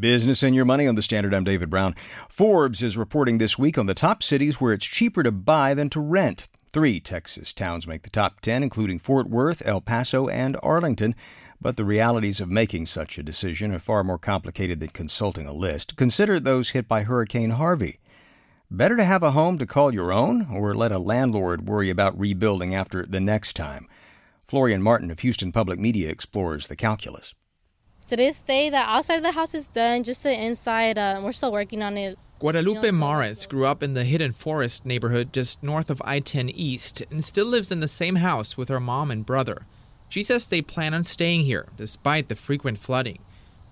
Business and your money on the Standard. I'm David Brown. Forbes is reporting this week on the top cities where it's cheaper to buy than to rent. Three Texas towns make the top 10, including Fort Worth, El Paso, and Arlington. But the realities of making such a decision are far more complicated than consulting a list. Consider those hit by Hurricane Harvey. Better to have a home to call your own or let a landlord worry about rebuilding after the next time? Florian Martin of Houston Public Media explores the calculus. To this day, the outside of the house is done, just the inside, uh, we're still working on it. Guadalupe you know, Morris grew up in the Hidden Forest neighborhood just north of I 10 East and still lives in the same house with her mom and brother. She says they plan on staying here despite the frequent flooding.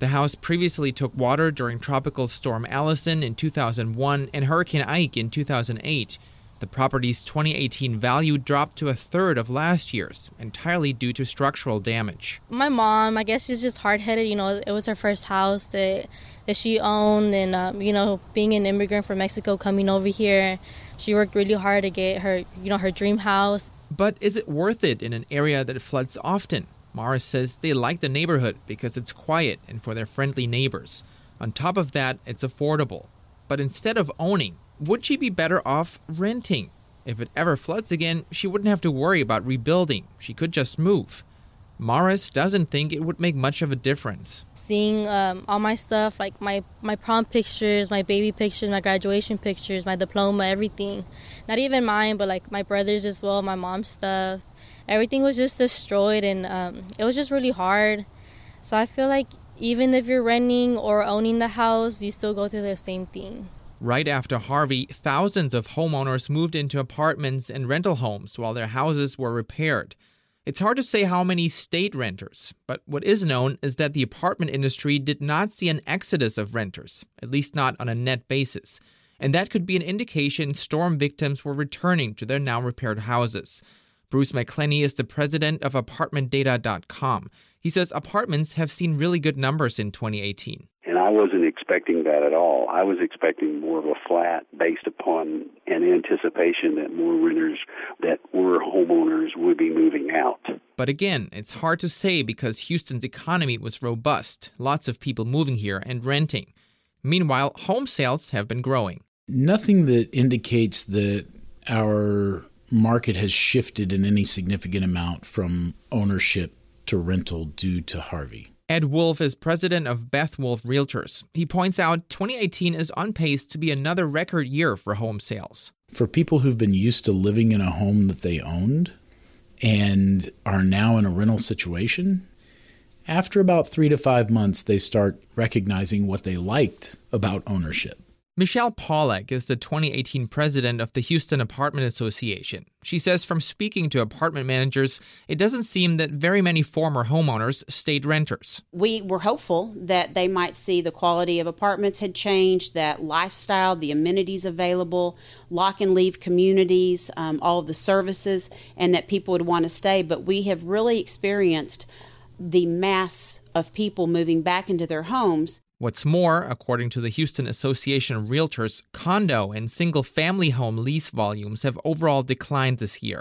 The house previously took water during Tropical Storm Allison in 2001 and Hurricane Ike in 2008. The property's 2018 value dropped to a third of last year's, entirely due to structural damage. My mom, I guess she's just hard headed. You know, it was her first house that, that she owned, and, um, you know, being an immigrant from Mexico coming over here, she worked really hard to get her, you know, her dream house. But is it worth it in an area that floods often? Morris says they like the neighborhood because it's quiet and for their friendly neighbors. On top of that, it's affordable. But instead of owning, would she be better off renting? If it ever floods again, she wouldn't have to worry about rebuilding. She could just move. Morris doesn't think it would make much of a difference. Seeing um, all my stuff, like my, my prom pictures, my baby pictures, my graduation pictures, my diploma, everything. Not even mine, but like my brother's as well, my mom's stuff. Everything was just destroyed, and um, it was just really hard. So I feel like even if you're renting or owning the house, you still go through the same thing. Right after Harvey, thousands of homeowners moved into apartments and rental homes while their houses were repaired. It's hard to say how many state renters, but what is known is that the apartment industry did not see an exodus of renters, at least not on a net basis. And that could be an indication storm victims were returning to their now repaired houses. Bruce McClenny is the president of ApartmentData.com. He says apartments have seen really good numbers in 2018. And I wasn't expecting that at all. I was expecting more of a flat based upon an anticipation that more renters that were homeowners would be moving out. But again, it's hard to say because Houston's economy was robust, lots of people moving here and renting. Meanwhile, home sales have been growing. Nothing that indicates that our market has shifted in any significant amount from ownership to rental due to Harvey. Ed Wolff is president of Beth Wolff Realtors. He points out 2018 is on pace to be another record year for home sales. For people who've been used to living in a home that they owned and are now in a rental situation, after about three to five months, they start recognizing what they liked about ownership. Michelle Pollack is the 2018 president of the Houston Apartment Association. She says from speaking to apartment managers, it doesn't seem that very many former homeowners stayed renters. We were hopeful that they might see the quality of apartments had changed, that lifestyle, the amenities available, lock and leave communities, um, all of the services, and that people would want to stay. But we have really experienced the mass of people moving back into their homes What's more, according to the Houston Association of Realtors, condo and single family home lease volumes have overall declined this year.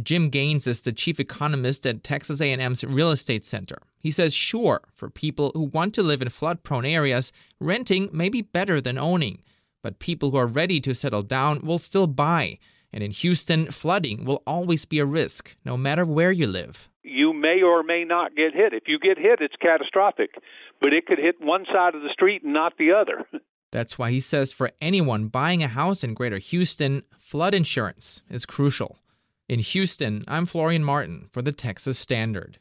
Jim Gaines is the chief economist at Texas A&M's Real Estate Center. He says sure, for people who want to live in flood-prone areas, renting may be better than owning, but people who are ready to settle down will still buy. And in Houston, flooding will always be a risk, no matter where you live you may or may not get hit. If you get hit, it's catastrophic, but it could hit one side of the street and not the other. That's why he says for anyone buying a house in Greater Houston, flood insurance is crucial. In Houston, I'm Florian Martin for the Texas Standard.